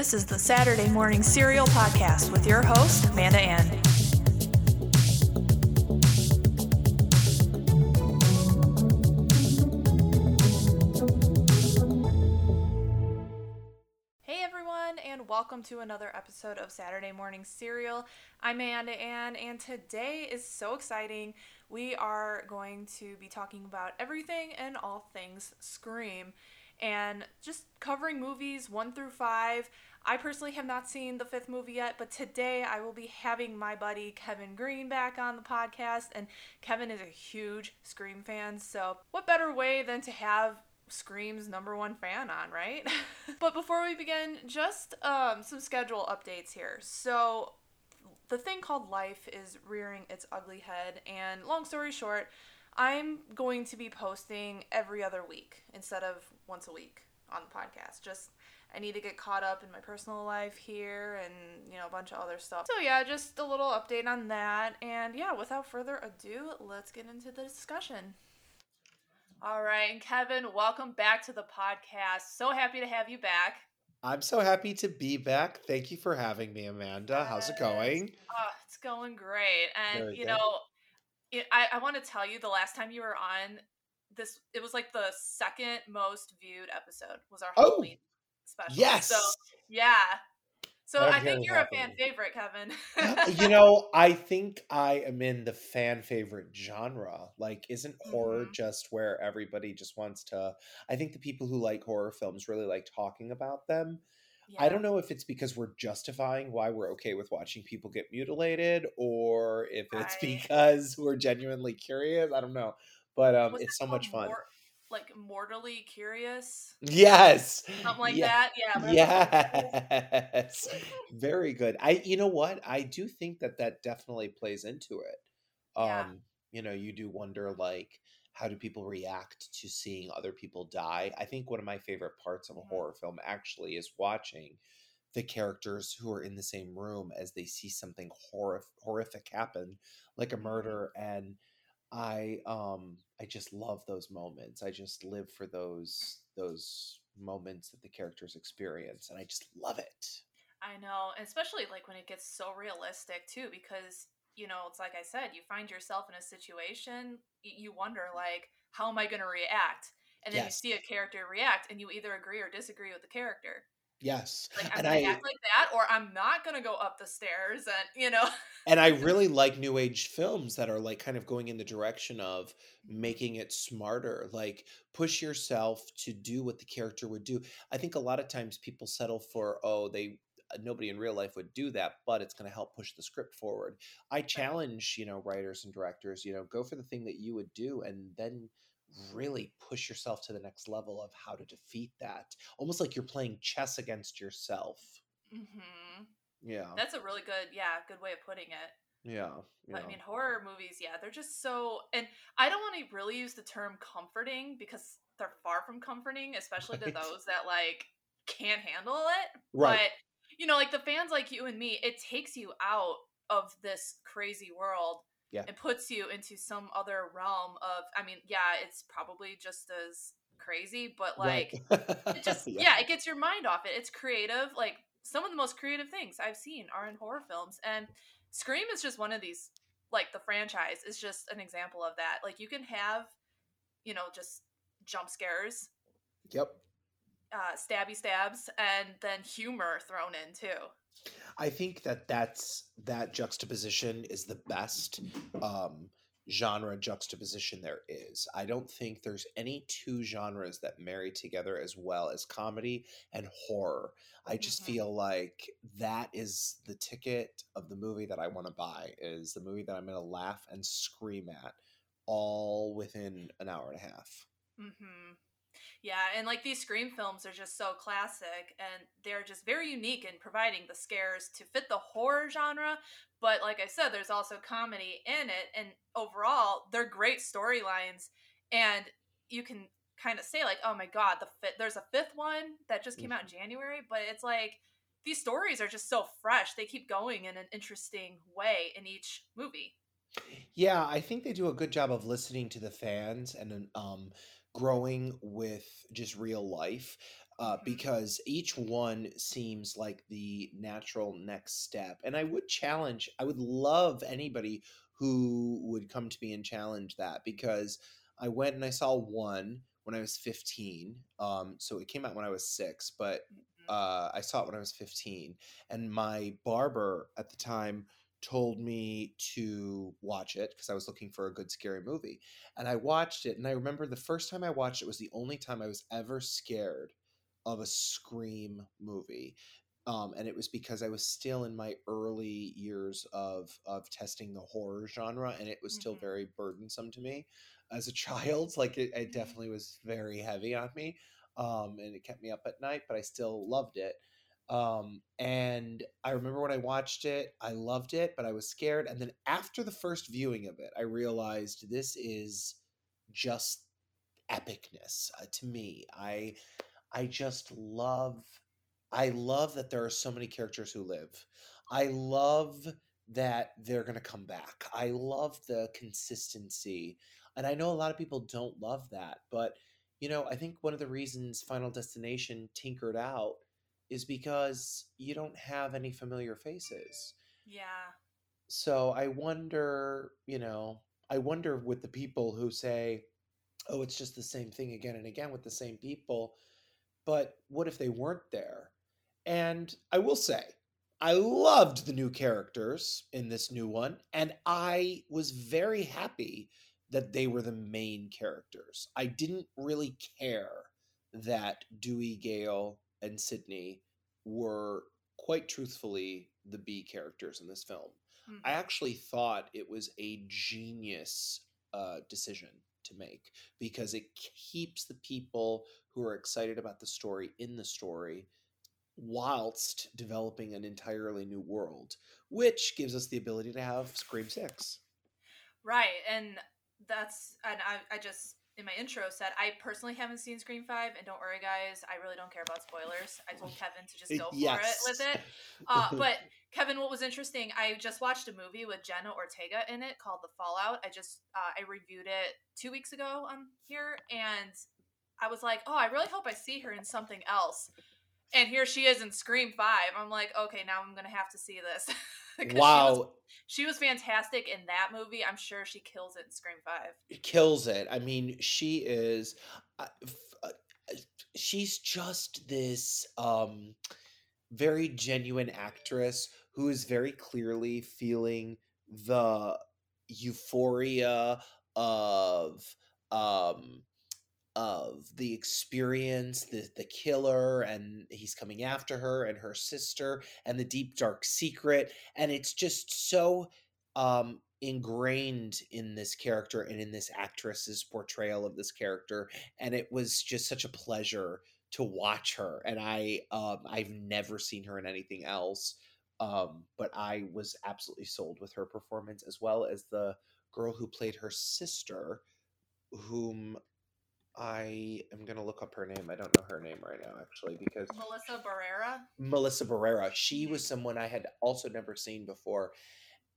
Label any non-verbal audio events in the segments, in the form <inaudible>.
This is the Saturday Morning Serial Podcast with your host, Amanda Ann. Hey everyone, and welcome to another episode of Saturday Morning Serial. I'm Amanda Ann, and today is so exciting. We are going to be talking about everything and all things Scream and just covering movies one through five. I personally have not seen the fifth movie yet, but today I will be having my buddy Kevin Green back on the podcast. And Kevin is a huge Scream fan, so what better way than to have Scream's number one fan on, right? <laughs> but before we begin, just um, some schedule updates here. So, the thing called life is rearing its ugly head, and long story short, I'm going to be posting every other week instead of once a week on the podcast. Just I need to get caught up in my personal life here and, you know, a bunch of other stuff. So, yeah, just a little update on that. And, yeah, without further ado, let's get into the discussion. All right, and Kevin, welcome back to the podcast. So happy to have you back. I'm so happy to be back. Thank you for having me, Amanda. How's it going? Oh, it's going great. And, Very you good. know, it, I, I want to tell you the last time you were on this, it was like the second most viewed episode was our Oh, Halloween special. Yes. So, yeah. So I'm I think you're a happy. fan favorite, Kevin. <laughs> you know, I think I am in the fan favorite genre. Like, isn't horror Mhm. just where everybody just wants to? I think the people who like horror films really like talking about them. I don't know if it's because we're justifying why we're okay with watching people get mutilated or if it's Right. because we're genuinely curious. I don't know. But um, it's so much fun. Mor- like mortally curious, Yes. something like Yeah. that. Yeah. Yes. Very good. I you know what? I do think that that definitely plays into it. Yeah. Um, you know, you do wonder like how do people react to seeing other people die? I think one of my favorite parts of a Mhm. horror film actually is watching the characters who are in the same room as they see something horrif- horrific happen, like a Mhm. murder and I um I just love those moments. I just live for those those moments that the characters experience and I just love it. I know, especially like when it gets so realistic too, because you know it's like I said, you find yourself in a situation, you wonder like, how am I going to react? And then Yes. you see a character react, and you either agree or disagree with the character. Yes. Like I'm And I act like that, or I'm not going to go up the stairs, and you know. and I <laughs> really like new age films that are like kind of going in the direction of making it smarter, like push yourself to do what the character would do. I think a lot of times people settle for oh they uh, nobody in real life would do that, but it's going to help push the script forward. I challenge, you know, writers and directors, you know, go for the thing that you would do and then really push yourself to the next level of how to defeat that. Almost like you're playing chess against yourself. hmm Yeah. That's a really good, yeah, good way of putting it. yeah. But. I mean, horror movies, yeah, they're just so. And I don't want to really use the term comforting because they're far from comforting, especially to those that like can't handle it. Right. But you know, like the fans like you and me, it takes you out of this crazy world Yeah. and puts you into some other realm of. I mean, yeah, it's probably just as crazy, but like Right. it <laughs> just yeah. it gets your mind off it. It's creative. Like some of the most creative things I've seen are in horror films, and Scream is just one of these. Like the franchise is just an example of that. Like you can have, you know, just jump scares, Yep. uh, stabby stabs, and then humor thrown in too. I think that that's that juxtaposition is the best um, genre juxtaposition there is. I don't think there's any two genres that marry together as well as comedy and horror. I just Mhm. feel like that is the ticket of the movie that I want to buy is the movie that I'm going to laugh and scream at all within an hour and a half. hmm Yeah, and like these Scream films are just so classic and they're just very unique in providing the scares to fit the horror genre. But like I said, there's also comedy in it, and overall, they're great storylines. And you can kind of say like, "Oh my god, the fifth, there's a fifth one that just came out in January," but it's like these stories are just so fresh. They keep going in an interesting way in each movie. Yeah, I think they do a good job of listening to the fans and um, growing with just real life. uh, Mhm. because each one seems like the natural next step. And I would challenge, I would love anybody who would come to me and challenge that because I went and I saw one when I was 15. Um, so it came out when I was six, but Mhm. uh, I saw it when I was 15. And my barber at the time told me to watch it because I was looking for a good scary movie. And I watched it. And I remember the first time I watched it was the only time I was ever scared of a Scream movie. Um, and it was because I was still in my early years of of testing the horror genre, and it was still Mhm. very burdensome to me as a <laughs> child. Like it, it Mhm. definitely was very heavy on me, um, and it kept me up at night. But I still loved it. Um, and I remember when I watched it, I loved it, but I was scared. And then after the first viewing of it, I realized this is just epicness uh, to me. I I just love I love that there are so many characters who live. I love that they're going to come back. I love the consistency. And I know a lot of people don't love that, but you know, I think one of the reasons Final Destination tinkered out is because you don't have any familiar faces. Yeah. So I wonder, you know, I wonder with the people who say, oh, it's just the same thing again and again with the same people. But what if they weren't there? And I will say, I loved the new characters in this new one, and I was very happy that they were the main characters. I didn't really care that Dewey, Gale, and Sidney were quite truthfully the B characters in this film. Mhm. I actually thought it was a genius uh, decision to make because it keeps the people who are excited about the story in the story whilst developing an entirely new world, which gives us the ability to have Scream 6. Right, and that's and I, I just in my intro said I personally haven't seen Scream Five, and don't worry, guys, I really don't care about spoilers. I told Kevin to just go for it with it. <laughs> Uh, but Kevin, what was interesting, I just watched a movie with Jenna Ortega in it called The Fallout. I just uh, I reviewed it two weeks ago on here, and I was like, oh, I really hope I see her in something else. And here she is in Scream Five. I'm like, okay, now I'm gonna have to see this. <laughs> <laughs> 'Cause she was- wow, she was fantastic in that movie. I'm sure she kills it in Scream Five. kills it. I mean, she is uh, uh, she's just this um very genuine actress who is very clearly feeling the euphoria of um of the experience the the killer and he's coming after her and her sister and the deep dark secret and it's just so um ingrained in this character and in this actress's portrayal of this character and it was just such a pleasure to watch her and i um i've never seen her in anything else um but i was absolutely sold with her performance as well as the girl who played her sister whom i am going to look up her name i don't know her name right now actually because Melissa Barrera. Melissa Barrera. She was someone I had also never seen before.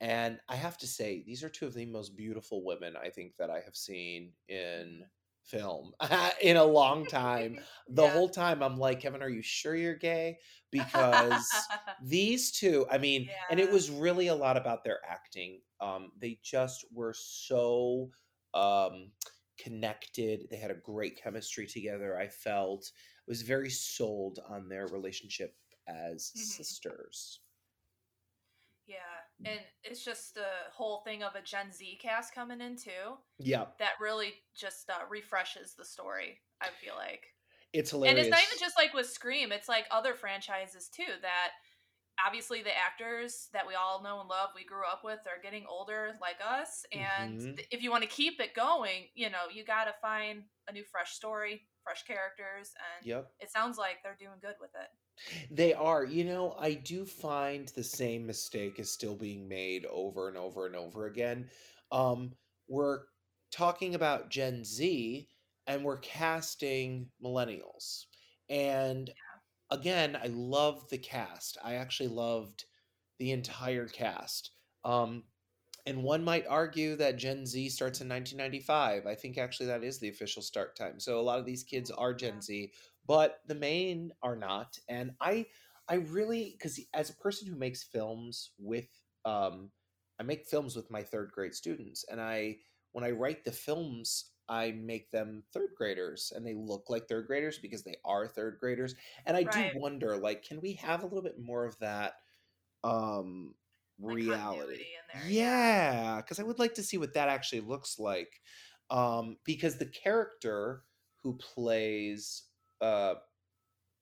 And I have to say, these are two of the most beautiful women I think that I have seen in film <laughs> in a long time. <laughs> The Yeah. whole time I'm like, Kevin, are you sure you're gay? Because <laughs> these two, I mean, and it was really a lot about their acting. Um, they just were so um, connected. They had a great chemistry together. I felt I was very sold on their relationship as Mhm. sisters. yeah, and it's just the whole thing of a Gen Z cast coming in too Yeah, that really just uh, refreshes the story. I feel like. it's hilarious. And it's not even just like with Scream, it's like other franchises too that obviously the actors that we all know and love, we grew up with, are getting older like us. And Mhm. th- if you want to keep it going, you know, you got to find a new fresh story, fresh characters. And Yep. it sounds like they're doing good with it. They are. You know, I do find the same mistake is still being made over and over and over again. Um, we're talking about Gen Z and we're casting millennials. And again, I love the cast. I actually loved the entire cast. Um, and one might argue that Gen Z starts in 1995. I think actually that is the official start time. So a lot of these kids are Gen Z, but the main are not. And I I really because as a person who makes films with um I make films with my third grade students and I when I write the films I make them third graders and they look like third graders because they are third graders. And I Right. do wonder like can we have a little bit more of that um Like reality? Yeah. Cuz I would like to see what that actually looks like. Um because the character who plays uh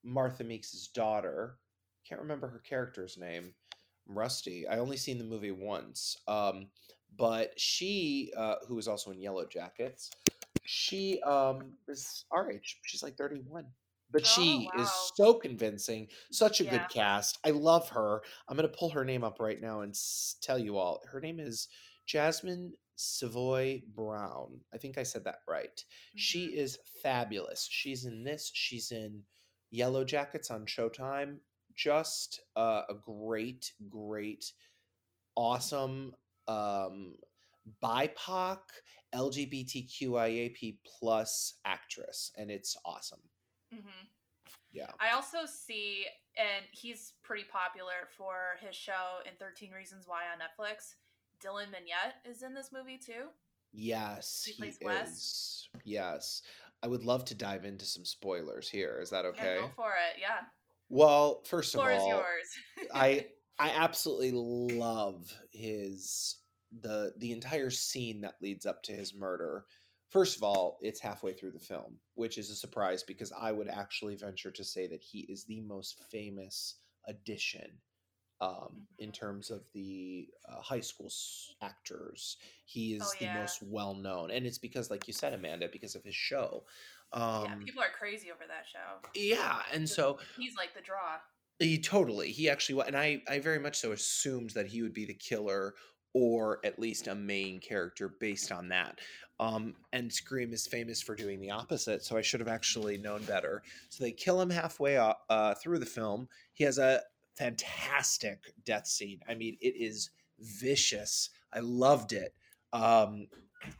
Martha Meeks's daughter. Can't remember her character's name. I'm rusty. I only seen the movie once. Um, but she, uh, who was also in Yellowjackets, she um is our age. She's like 31. But Oh, she is so convincing. Such a good cast. I love her. I'm gonna pull her name up right now and s- tell you all. Her name is Jasmine Savoy Brown. I think I said that right. She Mhm. is fabulous. She's in this. She's in Yellowjackets on Showtime. Just uh, a great, great, awesome um, BIPOC LGBTQIAP plus actress, and it's awesome. Mhm. Yeah. I also see, and he's pretty popular for his show in 13 Reasons Why on Netflix. Dylan Minnette is in this movie too. Yes, He he is. Yes. I would love to dive into some spoilers here. Is that Yeah, okay? go for it. Yeah. Well, first of Floor is all, yours. I <laughs> I absolutely love his the the entire scene that leads up to his murder. First of all, it's halfway through the film, which is a surprise because I would actually venture to say that he is the most famous addition um, in terms of the uh, high school s- actors. He is Oh, the most well known, and it's because, like you said, Amanda, because of his show. Um, yeah, people are crazy over that show. yeah, and so He's like the draw. He totally. He actually and I I very much so assumed that he would be the killer or at least a main character based on that. Um and Scream is famous for doing the opposite, so I should have actually known better. So they kill him halfway uh, through the film. He has a fantastic death scene. I mean, it is vicious. I loved it. Um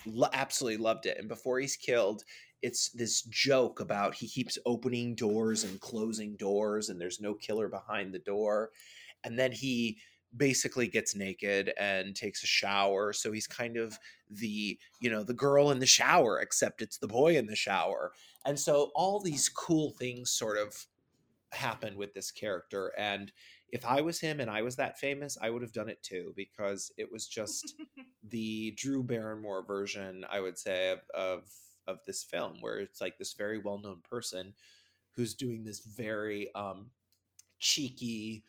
lo- absolutely loved it. And before he's killed, it's this joke about he keeps opening doors and closing doors and there's no killer behind the door. And then he basically gets naked and takes a shower. So he's kind of the you know the girl in the shower except it's the boy in the shower. And so all these cool things sort of happen with this character. And if i was him and i was that famous i would have done it too because it was just <laughs> the Drew Barrymore version, I would say, of, of of this film, where it's like this very well known person who's doing this very um, cheeky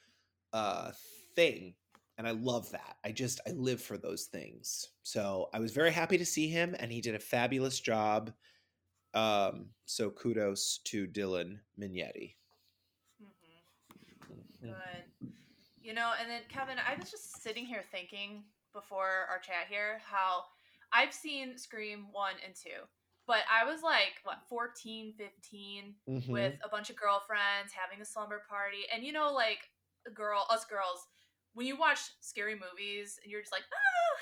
uh, thing, and I love that. I just I live for those things. So I was very happy to see him, and he did a fabulous job. Um, so kudos to Dylan Minnette. hmm Good. You know, and then Kevin, I was just sitting here thinking before our chat here how I've seen Scream 1 and 2, but I was like, what, 14, 15, Mhm. with a bunch of girlfriends having a slumber party. And you know, like, a girl, us girls, when you watch scary movies and you're just like, oh,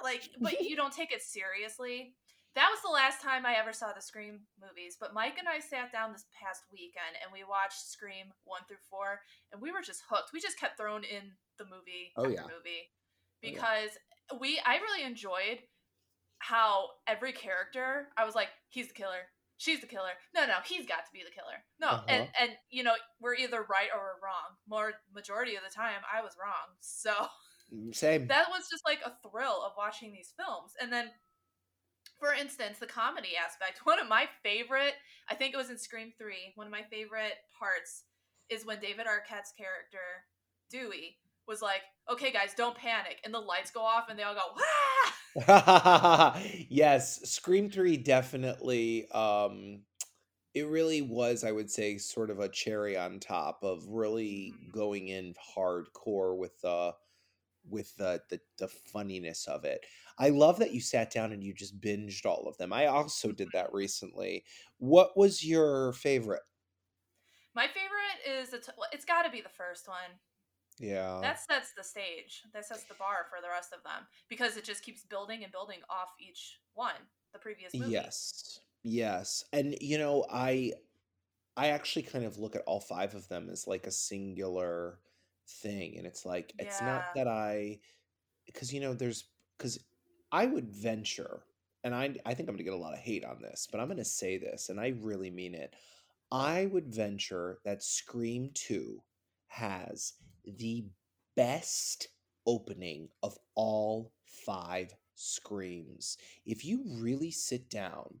ah," like, but <laughs> you don't take it seriously. That was the last time I ever saw the Scream movies. But Mike and I sat down this past weekend and we watched Scream 1 through 4, and we were just hooked. We just kept throwing in the movie Oh, after yeah. movie Oh, yeah. because we, I really enjoyed how every character, I was like, he's the killer. She's the killer. No, no, he's got to be the killer. No, and Uh-huh. and you know we're either right or we're wrong. More majority of the time, I was wrong. So Mm, Same. <laughs> that was just like a thrill of watching these films. And then, for instance, the comedy aspect. <laughs> One of my favorite, I think it was in Scream Three. One of my favorite parts is when David Arquette's character Dewey was like, "Okay, guys, don't panic," and the lights go off, and they all go, "Ah!" <laughs> yes, Scream 3 definitely um it really was I would say sort of a cherry on top of really Mhm. going in hardcore with the with the, the the funniness of it. I love that you sat down and you just binged all of them. I also did that <laughs> recently. What was your favorite? My favorite is it's, it's got to be the first one. Yeah. That sets the stage. That sets the bar for the rest of them because it just keeps building and building off each one, the previous movie. Yes. Yes. And you know, I I actually kind of look at all five of them as like a singular thing. And it's like, it's not that I, because, you know, there's, because I would venture, and I, I think I'm going to get a lot of hate on this, but I'm going to say this, and I really mean it. I would venture that Scream 2 has the best opening of all five Screams. If you really sit down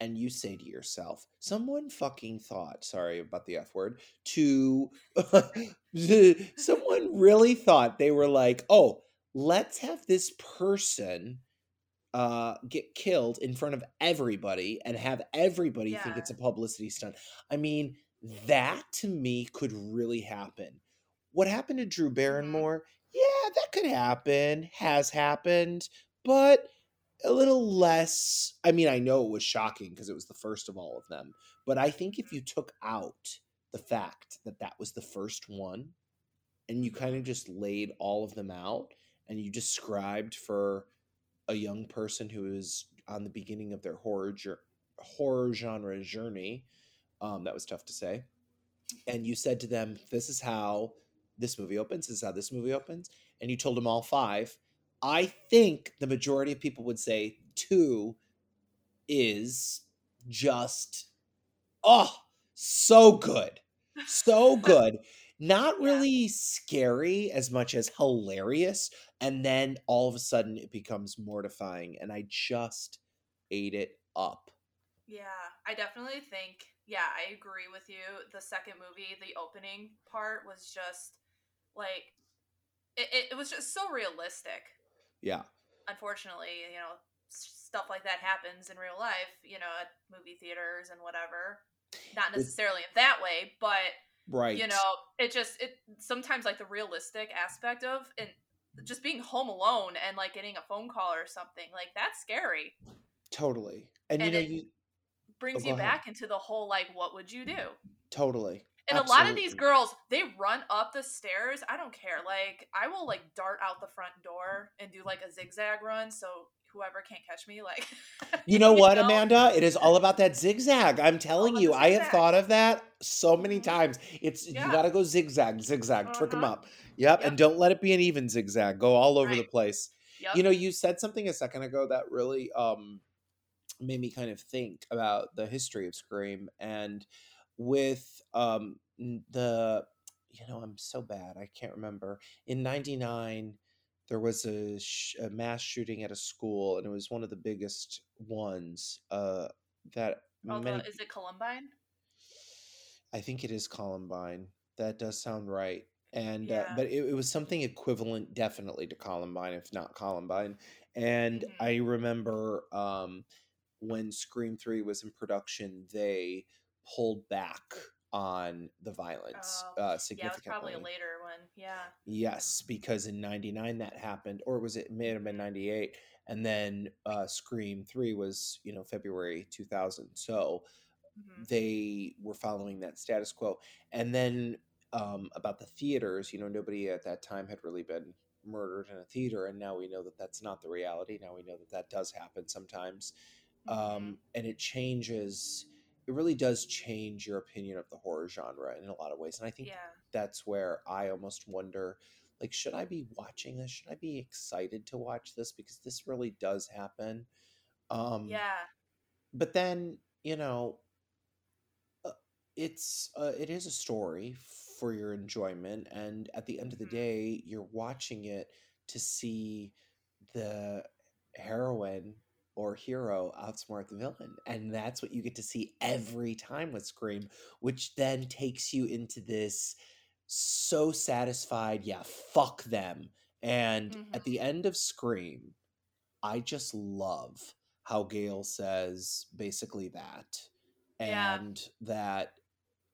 and you say to yourself, someone fucking thought, sorry about the F word, to <laughs> someone really thought they were like, oh, let's have this person uh get killed in front of everybody and have everybody think it's a publicity stunt. I mean, that to me could really happen. What happened to Drew Mhm. Barrymore? Yeah, that could happen, has happened, but a little less. I mean, I know it was shocking because it was the first of all of them, but I think if you took out the fact that that was the first one and you kind of just laid all of them out and you described for a young person who is on the beginning of their horror horror genre journey um, that was tough to say and you said to them this is how this movie opens this is how this movie opens and you told them all five i think the majority of people would say two is just oh so good so good not <laughs> Yeah. really scary as much as hilarious and then all of a sudden it becomes mortifying and i just ate it up Yeah, I definitely think, yeah, I agree with you. The second movie, the opening part was just like, it, it, it was just so realistic. yeah Unfortunately, you know, stuff like that happens in real life, you know, at movie theaters and whatever. Not necessarily in that way, but right you know it just it sometimes like the realistic aspect of and just being home alone and like getting a phone call or something like that's scary totally and, And you know it- you brings Oh, you ahead. back into the whole like what would you do totally and a lot of these girls they run up the stairs i don't care like i will like dart out the front door and do like a zigzag run so whoever can't catch me like <laughs> You know what, know? Amanda? It is all about that zigzag. I'm telling you, I have thought of that so many Mhm. times. It's you got to go zigzag, zigzag, trick them Uh-huh. up. Yep, Yep. and don't let it be an even zigzag. Go all over the place. yep. You know, you said something a second ago that really um made me kind of think about the history of Scream and with um the you know, I'm so bad. I can't remember. In 99 there was a, sh- a mass shooting at a school and it was one of the biggest ones uh that the- many is it columbine I think it is Columbine. That does sound right. And uh, but it, it was something equivalent definitely to Columbine, if not Columbine. And Mhm. I remember um, when Scream Three was in production, they pulled back on the violence Oh, uh, yeah it was significantly. probably a later one yeah Yes, because in '99 that happened, or was it may have been '98, and then uh, Scream Three was you know February 2000. So Mhm. they were following that status quo. And then um, about the theaters, you know, nobody at that time had really been murdered in a theater, and now we know that that's not the reality. Now we know that that does happen sometimes, Mhm. um, and it changes. It really does change your opinion of the horror genre in a lot of ways, and I think yeah that's where I almost wonder. Like, should I be watching this? Should I be excited to watch this? Because this really does happen. Um, yeah but then you know uh, it's uh, it is a story for your enjoyment and at the end of the Mhm. day you're watching it to see the heroine or hero outsmart the villain and that's what you get to see every time with scream which then takes you into this so satisfied yeah fuck them and at Mhm. the end of scream I just love how Gale says basically that. Yeah. And that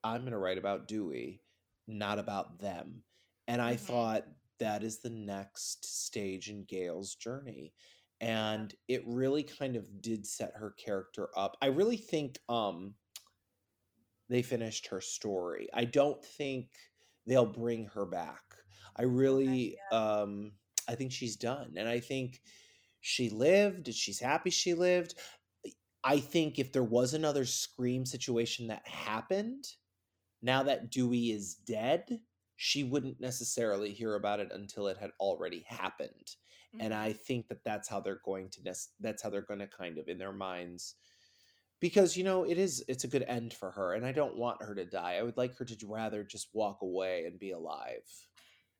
I'm going to write about Dewey, not about them. And I Mhm. thought that is the next stage in Gale's journey. And it really kind of did set her character up. I really think um they finished her story. I don't think they'll bring her back. I really um I think she's done. And I think she lived, she's happy she lived. I think if there was another Scream situation that happened, now that Dewey is dead, she wouldn't necessarily hear about it until it had already happened. And Mhm. I think that that's how they're going to that's how they're going to kind of in their minds because you know it is it's a good end for her and I don't want her to die. I would like her to rather just walk away and be alive.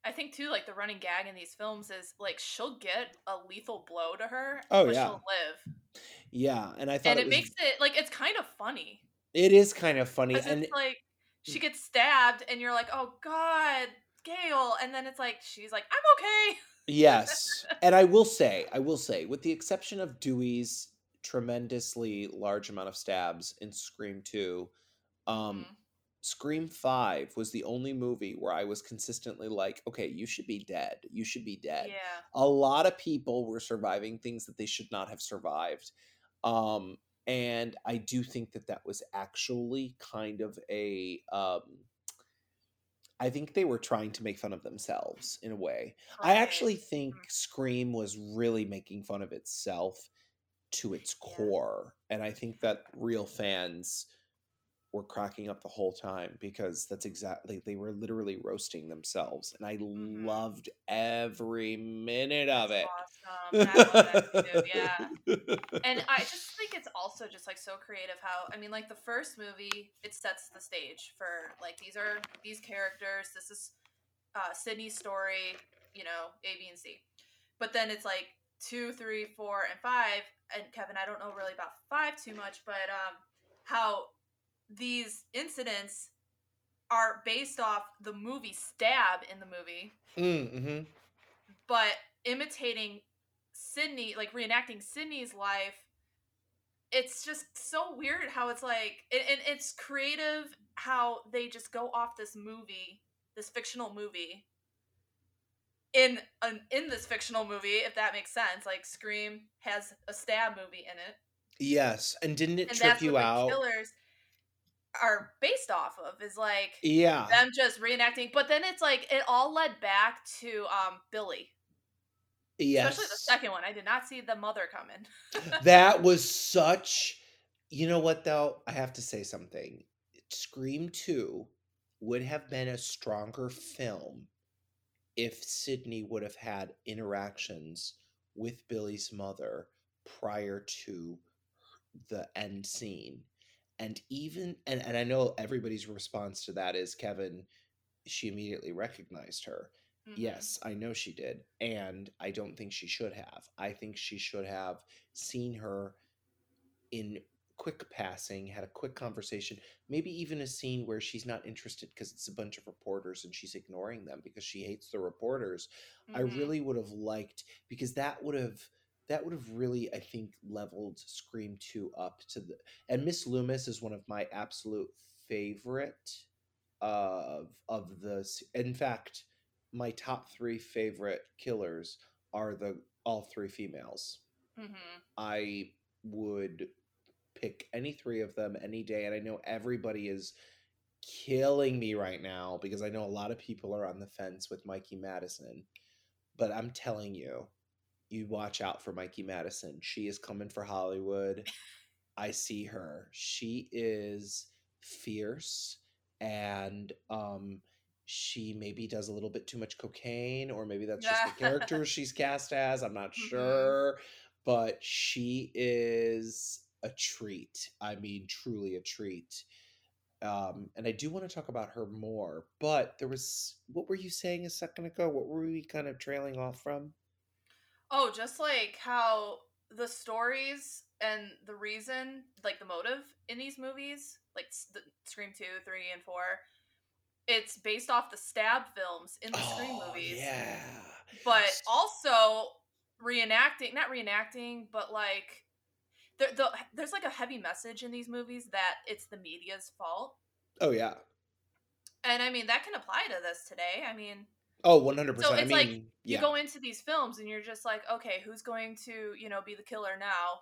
I think too, like the running gag in these films is like she'll get a lethal blow to her, Oh, but yeah. she'll live, Yeah, and I thought and it, it was makes it like it's kind of funny it is kind of funny and it's like she gets stabbed, and you're like, oh god, Gale, and then it's like she's like, I'm okay. Yes. and I will say, I will say, with the exception of Dewey's tremendously large amount of stabs in Scream 2, um, Mhm. Scream 5 was the only movie where I was consistently like, okay, you should be dead. You should be dead. Yeah, A lot of people were surviving things that they should not have survived. Um, and I do think that that was actually kind of a. Um, I think they were trying to make fun of themselves in a way. I actually think Mm. Scream was really making fun of itself to its Yeah. core. And I think that real fans were cracking up the whole time because that's exactly they were literally roasting themselves and I Mhm. loved every minute of it. awesome. I <laughs> love that too. Yeah. and I just think it's also just like so creative how I mean like the first movie it sets the stage for like these are these characters this is uh Sidney's story you know A B and C but then it's like two three four and five and Kevin I don't know really about five too much but um how these incidents are based off the movie Stab in the movie mm-hmm. but imitating Sidney, like reenacting Sidney's life, it's just so weird how it's like, and, and it's creative how they just go off this movie, this fictional movie, in an in this fictional movie, if that makes sense. Like Scream has a stab movie in it, Yes. And didn't it and trip that's you what out? the killers are based off of. Is like Yeah. them just reenacting, but then it's like it all led back to um Billy. Yes. Especially the second one. I did not see the mother coming. <laughs> that was such you know what though i have to say something scream 2 would have been a stronger film if sidney would have had interactions with billy's mother prior to the end scene and even and, and i know everybody's response to that is kevin she immediately recognized her Mhm. Yes, I know she did. And I don't think she should have. I think she should have seen her in quick passing, had a quick conversation, maybe even a scene where she's not interested because it's a bunch of reporters and she's ignoring them because she hates the reporters. I Mhm. really would have liked because that would have that would have really I think leveled Scream 2 up to the and Miss Loomis is one of my absolute favorite of of the in fact my top 3 favorite killers are the all three females. Mhm. I would pick any three of them any day. And I know everybody is killing me right now because I know a lot of people are on the fence with Mikey Madison. But I'm telling you, you watch out for Mikey Madison. She is coming for Hollywood. <laughs> I see her. She is fierce and um she maybe does a little bit too much cocaine or maybe that's just the character <laughs> she's cast as. I'm not Mhm. sure, but she is a treat. I mean, truly a treat. Um, and I do want to talk about her more, but there was what were you saying a second ago? What were we kind of trailing off from? Oh, just like how the stories and the reason, like the motive in these movies, like the Scream 2, 3, and 4, it's based off the stab films in the Scream Oh, movies. yeah. But also reenacting, not reenacting, but like there, the, there's like a heavy message in these movies that it's the media's fault. Oh yeah. And I mean, that can apply to this today. I mean, Oh, 100%. So I it's mean, like, you go into these films and you're just like, okay, who's going to, you know, be the killer now?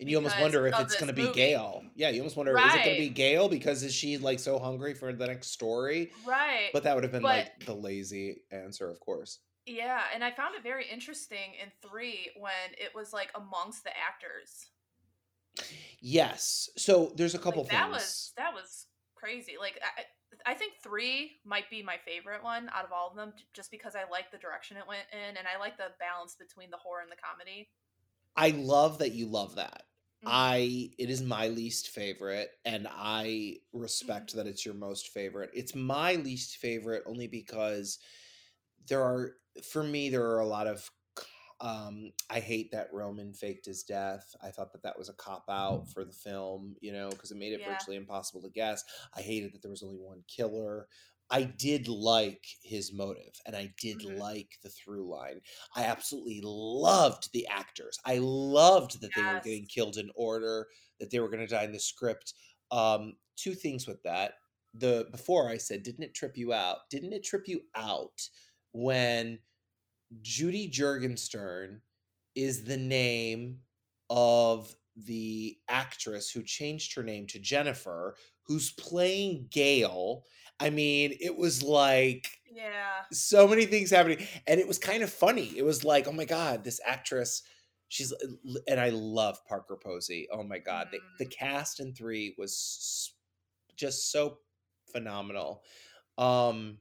And you almost wonder if it's going to be. Gale. Yeah, you almost wonder is it going to be Gale because is she like so hungry for the next story? Right. But that would have been But- like the lazy answer, of course. yeah, and I found it very interesting in 3 when it was like amongst the actors. Yes. So there's a couple Like that things. was that was crazy. Like I, I think three might be my favorite one out of all of them, just because I like the direction it went in, and I like the balance between the horror and the comedy. I love that you love that. Mhm. I it is my least favorite and I Mm-hmm. respect that it's your most favorite. It's my least favorite only because there are for me there are a lot of um I hate that Roman faked his death. I thought that that was a cop out for the film, you know, because it made it Yeah. virtually impossible to guess. I hated that there was only one killer. I did like his motive and I did Mhm. like the through line. I absolutely loved the actors. I loved that they were getting killed in order, that they were going to die in the script. Um, two things with that. The before I said, didn't it trip you out? Didn't it trip you out when Judy Jurgenstern is the name of the actress who changed her name to Jennifer, who's playing Gale? I mean, it was like Yeah. so many things happening and it was kind of funny it was like oh my god this actress she's and i love parker posey oh my god the, the Mm. cast in three was just so phenomenal um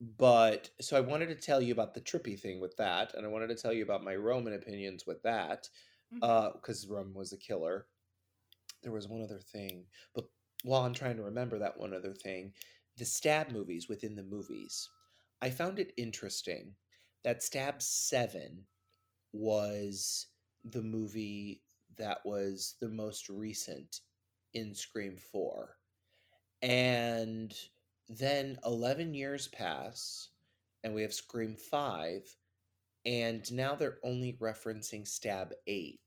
but so i wanted to tell you about the trippy thing with that and i wanted to tell you about my roman opinions with that Mhm. uh because roman was a killer there was one other thing but while i'm trying to remember that one other thing the stab movies within the movies i found it interesting that stab 7 was the movie that was the most recent in scream 4 and then 11 years pass and we have scream 5 and now they're only referencing stab 8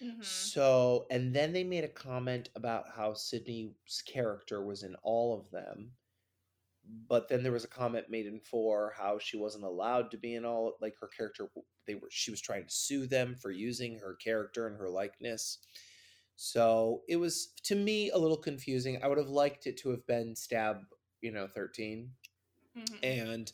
Mhm. so, and then they made a comment about how Sidney's character was in all of them. But then there was a comment made in four how she wasn't allowed to be in all like her character they were she was trying to sue them for using her character and her likeness. So it was to me a little confusing. I would have liked it to have been stab, you know, 13 Mhm. and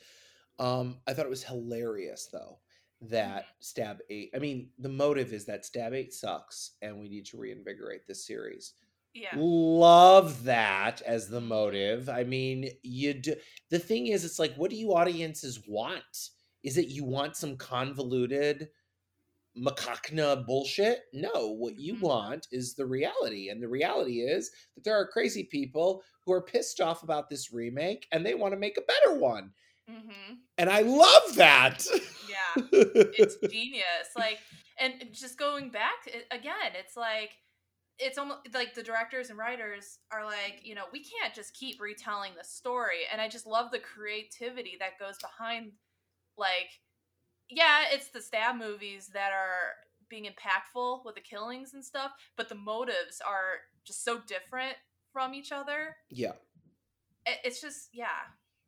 um i thought it was hilarious though that stab 8 i mean the motive is that stab 8 sucks and we need to reinvigorate this series. Yeah. love that as the motive. I mean you do the thing is it's like what do you audiences want? Is it you want some convoluted macaque bullshit? No what you Mhm. want is the reality and the reality is that there are crazy people who are pissed off about this remake and they want to make a better one hmm and I love that. Yeah. <laughs> It's genius. Like, and just going back it, again, it's like it's almost like the directors and writers are like, you know, we can't just keep retelling the story. And I just love the creativity that goes behind, like, yeah, it's the stab movies that are being impactful with the killings and stuff, but the motives are just so different from each other. yeah, it's just, yeah,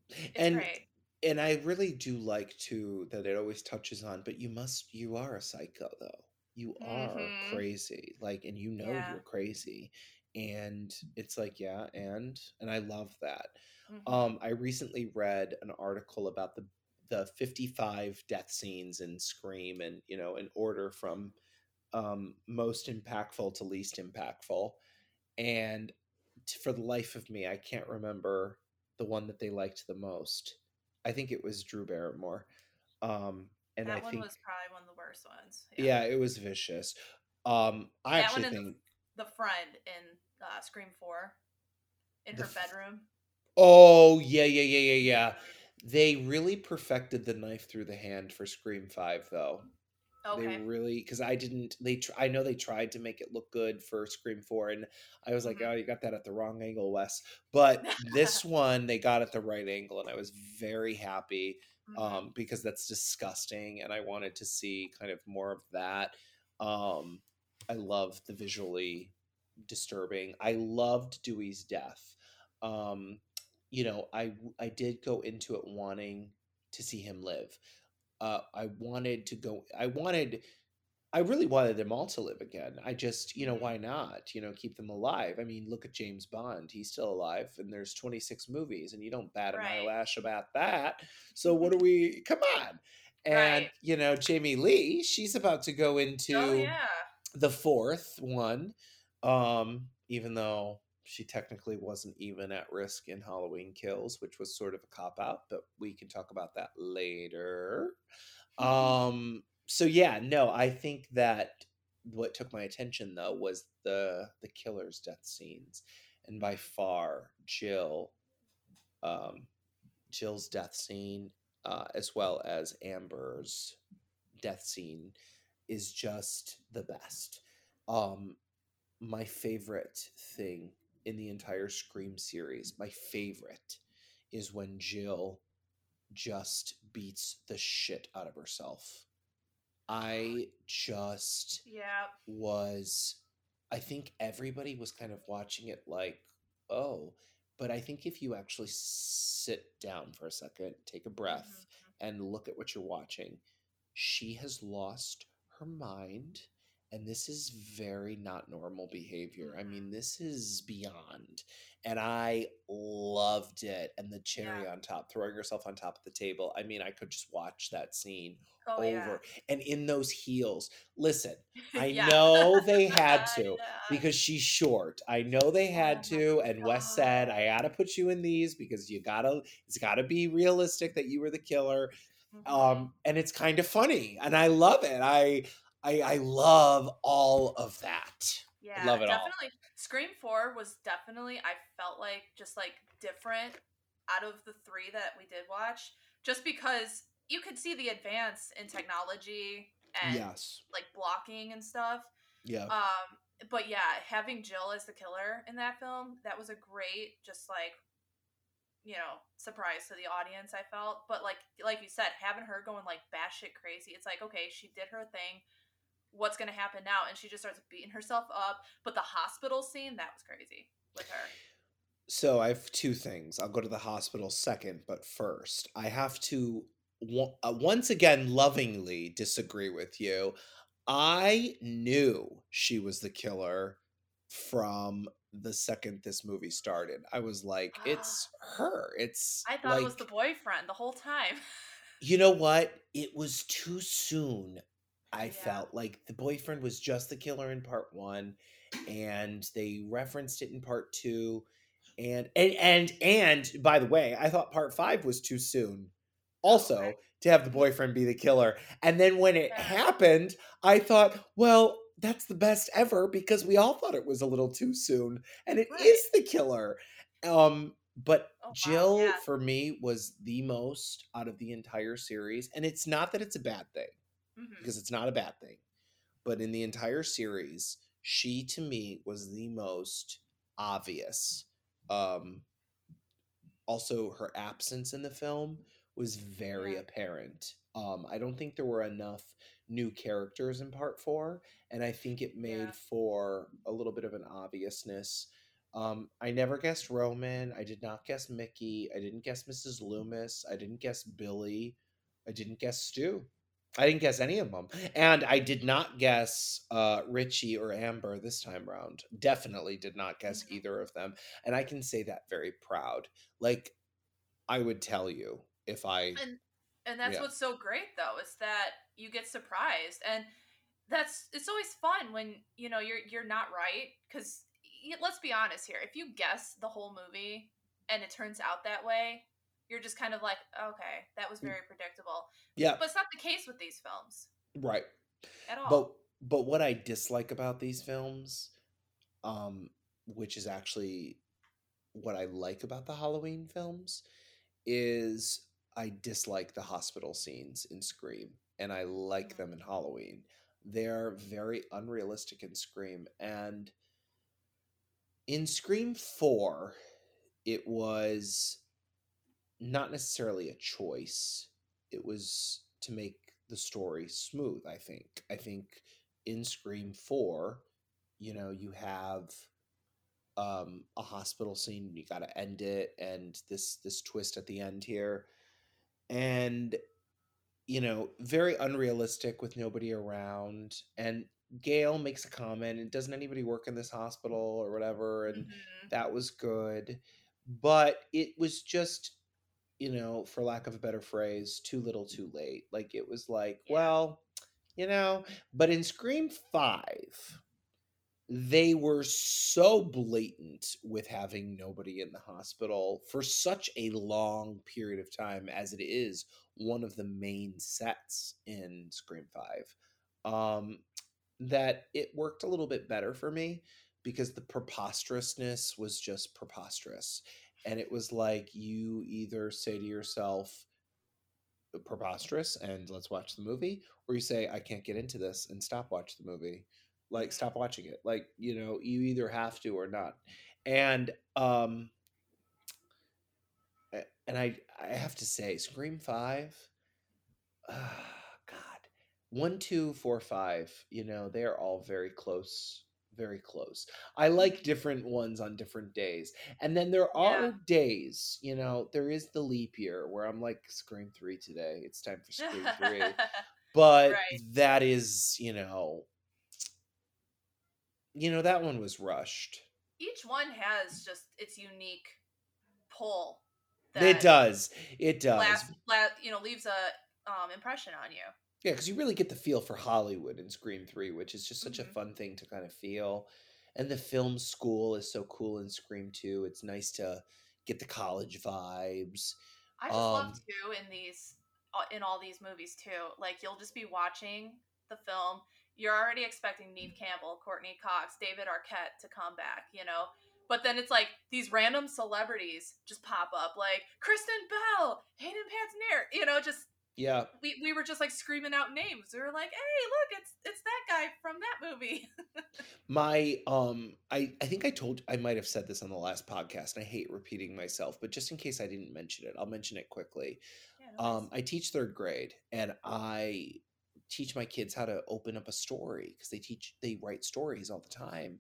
it's and great. And I really do like too that it always touches on. But you must, you are a psycho though. You are Mhm. crazy, like, and you know Yeah. you're crazy, and it's like, yeah, and and I love that. Mhm. Um, I recently read an article about the the 55 death scenes in Scream, and you know, in order from um, most impactful to least impactful. And t- for the life of me, I can't remember the one that they liked the most. I think it was Drew Barrymore. Um, and that I one think, was probably one of the worst ones. yeah, it was vicious. Um, I That actually think, the friend in uh, Scream Four in her f- bedroom. oh yeah, yeah, yeah, yeah, yeah. They really perfected the knife through the hand for Scream Five, though. Okay. They really because I didn't. They tr- I know they tried to make it look good for Scream Four, and I was like, Mhm. oh, you got that at the wrong angle, Wes. But this <laughs> one they got at the right angle, and I was very happy Mhm. um, because that's disgusting, and I wanted to see kind of more of that. Um, I love the visually disturbing. I loved Dewey's death. Um, you know, I I did go into it wanting to see him live. Uh, I wanted to go. I wanted. I really wanted them all to live again. I just, you know, why not? You know, keep them alive. I mean, look at James Bond. He's still alive, and there's 26 movies, and you don't bat an Right. eyelash about that. So what do <laughs> we? Come on. And Right. you know, Jamie Lee, she's about to go into oh yeah. the fourth one, um, even though she technically wasn't even at risk in Halloween Kills, which was sort of a cop out, but we can talk about that later. Um, so yeah, no, I think that what took my attention though was the the killer's death scenes, and by far Jill, um, Jill's death scene, uh, as well as Amber's death scene, is just the best. Um, my favorite thing in the entire Scream series, my favorite, is when Jill just beats the shit out of herself. I just Yeah. was I think everybody was kind of watching it like, oh, but I think if you actually sit down for a second, take a breath, Mhm. and look at what you're watching, she has lost her mind. And this is very not normal behavior. I mean, this is beyond. And I loved it. And the cherry Yeah. on top, throwing herself on top of the table. I mean, I could just watch that scene Oh over. And in those heels, listen. <laughs> I Yeah. know they <laughs> had to because she's short. I know they had Oh to, and Wes said, "I gotta put you in these because you gotta. It's gotta be realistic that you were the killer." Mhm. Um, and it's kind of funny, and I love it. I, I, I love all of that. Yeah, love it all. definitely. Scream Four was definitely I felt like just like different out of the three that we did watch, just because you could see the advance in technology and yes. like blocking and stuff. Yeah. Um, but yeah, having Jill as the killer in that film, that was a great, just like, you know, surprise to the audience. I felt, but like, like you said, having her going like batshit crazy, it's like, okay, she did her thing. What's gonna happen now? And she just starts beating herself up. But the hospital scene, that was crazy with her. So I have two things. I'll go to the hospital second, but first, I have to uh, once again lovingly disagree with you. I knew she was the killer from the second this movie started. I was like, it's her. It's I thought it was the boyfriend the whole time. You know what? It was too soon. I Yeah. felt like the boyfriend was just the killer in part one, and they referenced it in part two, and and and and by the way, I thought part five was too soon. Also, Okay. to have the boyfriend be the killer, and then when it Yeah. happened, I thought, well, that's the best ever because we all thought it was a little too soon, and it is Right. the killer. Um, but Oh, wow, Jill yeah. for me was the most out of the entire series, and it's not that it's a bad thing Mhm. because it's not a bad thing, but in the entire series, she to me was the most obvious. Um, also, her absence in the film was very Yeah. apparent. Um, I don't think there were enough new characters in part four, and I think it made Yeah. for a little bit of an obviousness. Um, I never guessed Roman. I did not guess Mickey. I didn't guess Mrs. Loomis. I didn't guess Billy. I didn't guess Stu. I didn't guess any of them. And I did not guess uh, Richie or Amber this time around. Definitely did not guess Mhm. either of them. And I can say that very proud. Like, I would tell you if I. and and that's Yeah. what's so great though is that you get surprised and that's it's always fun when you know you're you're not right because let's be honest here if you guess the whole movie and it turns out that way you're just kind of like okay that was Mm. very predictable Yeah, but it's not the case with these films right. at all But but what I dislike about these films, um, which is actually what I like about the Halloween films, is I dislike the hospital scenes in Scream, and I like Mhm. them in Halloween. They're very unrealistic in Scream, and in Scream Four, it was not necessarily a choice. It was to make the story smooth, I think. I think in Scream 4, you know, you have um a hospital scene, you got to end it and this this twist at the end here. And you know, very unrealistic with nobody around and Gale makes a comment, and doesn't anybody work in this hospital or whatever and Mhm. that was good but it was just you know for lack of a better phrase too little too late like it was like Yeah. well you know? But in Scream 5, they were so blatant with having nobody in the hospital for such a long period of time as it is one of the main sets in Scream 5 um, that it worked a little bit better for me because the preposterousness was just preposterous. And it was like you either say to yourself, preposterous and let's watch the movie, or you say, I can't get into this and stop watch the movie. Like Mhm. stop watching it. Like, you know, you either have to or not. And um and I I have to say, Scream Five, ah, <sighs> God, one, two, four, five. You know, they are all very close, very close. I like different ones on different days, and then there are Yeah. days. You know, there is the leap year where I'm like, Scream Three today. It's time for Scream Three, <laughs> but Right. that is, you know, you know that one was rushed. Each one has just its unique pull. It does. It does. Last, la you know, leaves a um, impression on you. Yeah, because you really get the feel for Hollywood in Scream 3, which is just such a Mhm. fun thing to kind of feel. And the film school is so cool in Scream 2. It's nice to get the college vibes. I just Um, love too in these uh, in all these movies too. Like you'll just be watching the film, you're already expecting Neve Campbell, Courteney Cox, David Arquette to come back, you know. But then it's like these random celebrities just pop up, like Kristen Bell, Hayden Panettiere, you know. Just Yeah. we, we were just like screaming out names. We were like, "Hey, look, it's it's that guy from that movie." <laughs> My um I I think I told I might have said this on the last podcast and I hate repeating myself, but just in case I didn't mention it, I'll mention it quickly. Yeah, no. Um I teach 3rd grade and I teach my kids how to open up a story because they teach they write stories all the time.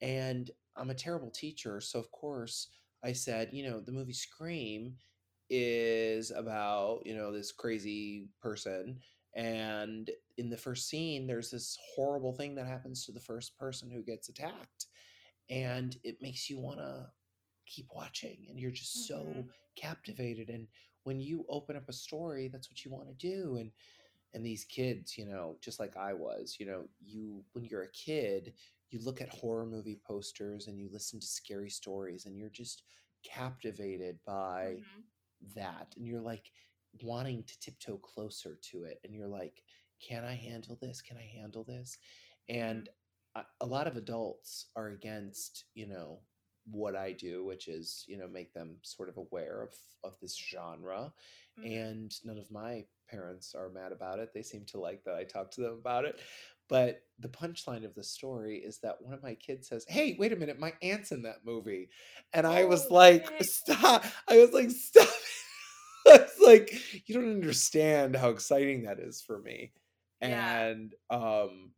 And I'm a terrible teacher, so of course I said, you know, the movie Scream is about, you know, this crazy person and in the first scene there's this horrible thing that happens to the first person who gets attacked and it makes you want to keep watching and you're just so Mhm. captivated and when you open up a story that's what you want to do and and these kids you know just like i was you know you when you're a kid you look at horror movie posters and you listen to scary stories and you're just captivated by Mhm. That and you're like wanting to tiptoe closer to it and you're like can i handle this? Can i handle this? And a, a lot of adults are against you know what i do which is you know make them sort of aware of of this genre Mhm. and none of my parents are mad about it. They seem to like that i talk to them about it but the punchline of the story is that one of my kids says hey wait a minute my aunt's in that movie and i was Oh, like stop i was like stop <laughs> it's like, you don't understand how exciting that is for me. Yeah. And um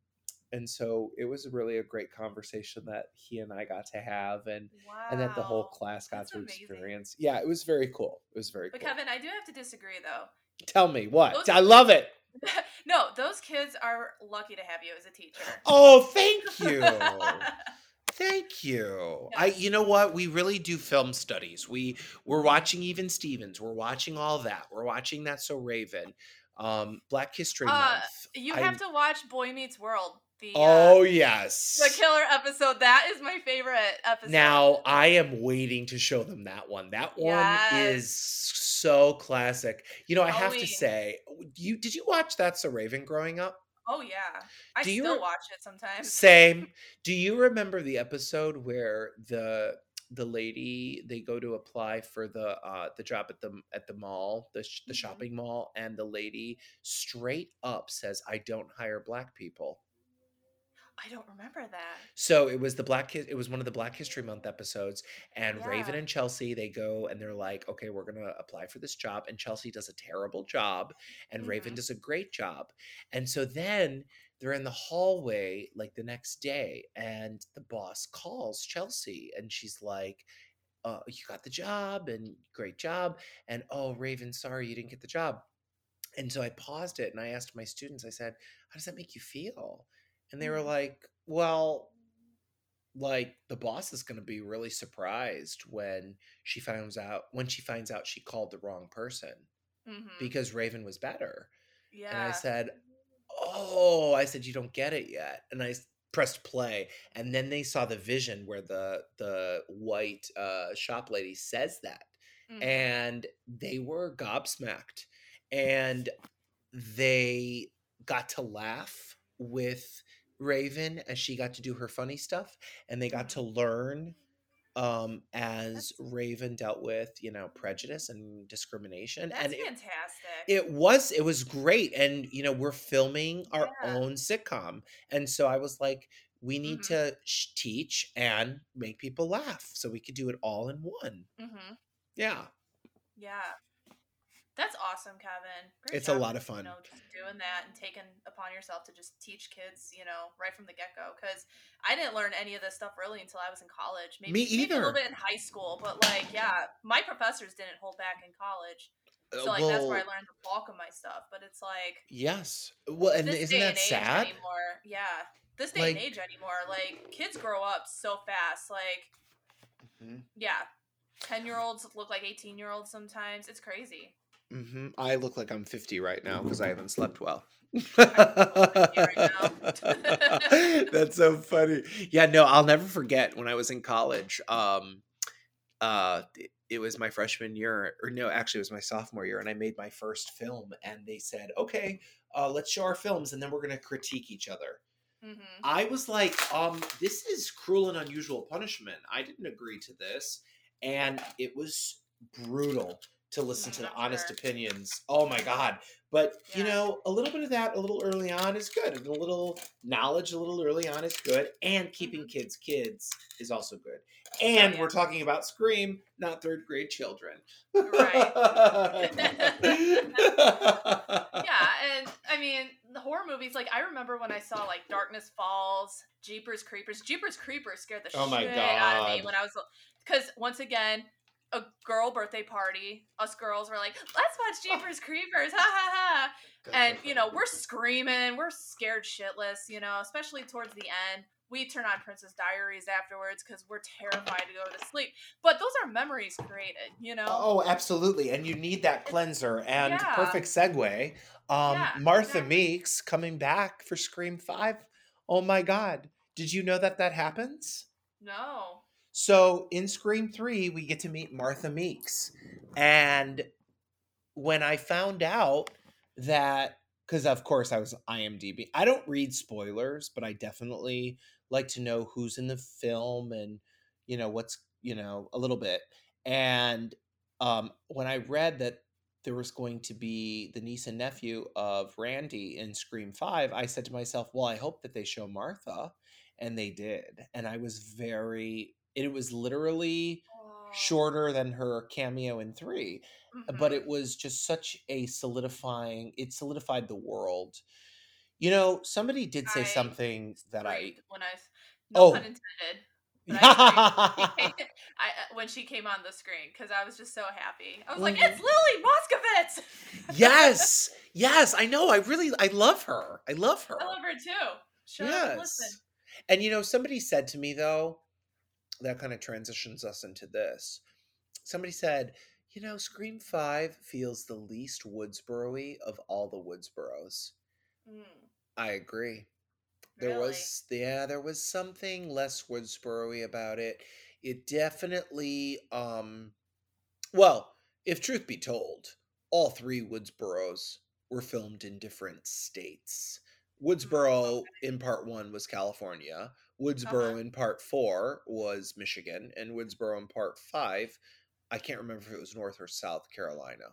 and so it was really a great conversation that he and I got to have and Wow. and that the whole class got That's to amazing. experience. Yeah, it was very cool. It was very But cool. Kevin, I do have to disagree though. Tell me what? Those- I love it. <laughs> no, those kids are lucky to have you as a teacher. Oh, thank you. <laughs> Thank you. I you know what? We really do film studies. We we're watching even Stevens. We're watching all that. We're watching That's So Raven. Um Black History Uh, Month. you I- have to watch Boy Meets World. The Oh uh, yes. the killer episode. That is my favorite episode. Now I am waiting to show them that one. That one is so classic. You know, I have to say, you did you watch That's So Raven growing up? oh yeah, I Do you still re- watch it sometimes. Same. Do you remember the episode where the the lady they go to apply for the uh the job at the at the mall, the sh- the Mhm. shopping mall and the lady straight up says I don't hire black people. I don't remember that. So it was the Black it was one of the Black History Month episodes and Raven and Chelsea they go and they're like, "Okay, we're going to apply for this job." And Chelsea does a terrible job and Raven Mhm. does a great job. And so then they're in the hallway like the next day and the boss calls Chelsea and she's like, uh, you got the job and great job. And oh, Raven, sorry you didn't get the job. And so I paused it and I asked my students, I said, how does that make you feel? And they were Mhm. like, well, like the boss is going to be really surprised when she finds out when she finds out she called the wrong person Mhm. because Raven was better. yeah. And I said, "Oh," I said, "You don't get it yet." And I pressed play, and then they saw the vision where the the white uh, shop lady says that, Mhm. and they were gobsmacked, and they got to laugh with Raven as she got to do her funny stuff, and they got to learn um as Raven dealt with, you know, prejudice and discrimination. That's and it, fantastic. it was it was great. And you know, we're filming our Yeah. own sitcom. And so I was like, we need Mhm. to sh- teach and make people laugh so we could do it all in one. hmm Yeah. Yeah. That's awesome, Kevin. Great It's a lot of fun. You know, just doing that and taking upon yourself to just teach kids, you know, right from the get go. Because I didn't learn any of this stuff really until I was in college. Maybe, Me Maybe a little bit in high school, but like, yeah, my professors didn't hold back in college. Uh, So like that's where I learned the bulk of my stuff. But it's like yes. Well, and isn't that and sad? anymore. Yeah, this day Like, and age anymore. Like kids grow up so fast. Like Mhm. yeah, ten year olds look like eighteen year olds sometimes. It's crazy. Hmm I look like I'm 50 right now because I haven't slept well. <laughs> <laughs> That's so funny. Yeah, no, I'll never forget when I was in college. Um, uh, it, was my freshman year, or no, actually, it was my sophomore year, and I made my first film. And they said, "Okay, uh, let's show our films, and then we're gonna critique each other." hmm I was like, um, this is cruel and unusual punishment. I didn't agree to this. And it was brutal to listen to the honest sure. opinions. Oh my God. But, you know, a little bit of that a little early on is good. And a little knowledge a little early on is good. And keeping mm-hmm. kids kids is also good. Oh, and yeah. we're talking about Scream, not third grade children. Right. <laughs> <laughs> yeah, and I mean the horror movies. Like I remember when I saw like Darkness Falls, Jeepers Creepers. Jeepers Creepers scared the Oh my shit out of me when I was because once again. A girl birthday party. Us girls were like, "Let's watch Jeepers <laughs> Creepers!" Ha ha ha! And you know, we're screaming, we're scared shitless. You know, especially towards the end. We turn on Princess Diaries afterwards because we're terrified to go to sleep. But those are memories created. You know. Oh, absolutely. And you need that cleanser. And Yeah. perfect segue. Um, Yeah, Martha exactly. Meeks coming back for Scream 5. Oh my God. Did you know that that happens? No. So in Scream 3, we get to meet Martha Meeks. And when I found out that, because of course I was IMDb, I don't read spoilers, but I definitely like to know who's in the film and, you know, what's, you know, a little bit. And um, when I read that there was going to be the niece and nephew of Randy in Scream 5, I said to myself, well, I hope that they show Martha. And they did. And I was very, it was literally shorter than her cameo in 3 but Mhm. it was just such a solidifying it solidified the world you know somebody did say I something that i when when I no Oh. pun intended. <laughs> But I screamed <laughs> I, uh, when she came on the screen because I was just so happy. I was like, "It's Lilly Moscovitz!" yes yes i know i really i love her i love her I love her too. Shut up and listen. yes and you know somebody said to me though that kind of transitions us into this somebody said you know scream 5 feels the least woodsboro y of all the woodsboros Mm, i agree There really? was yeah, there was something less Woodsboro y about it. It definitely um well, if truth be told, all three Woodsboros were filmed in different states. Woodsboro in part 1 was California, Woodsboro Uh-huh. in part 4 was Michigan, and Woodsboro in part 5 I can't remember if it was North or South Carolina.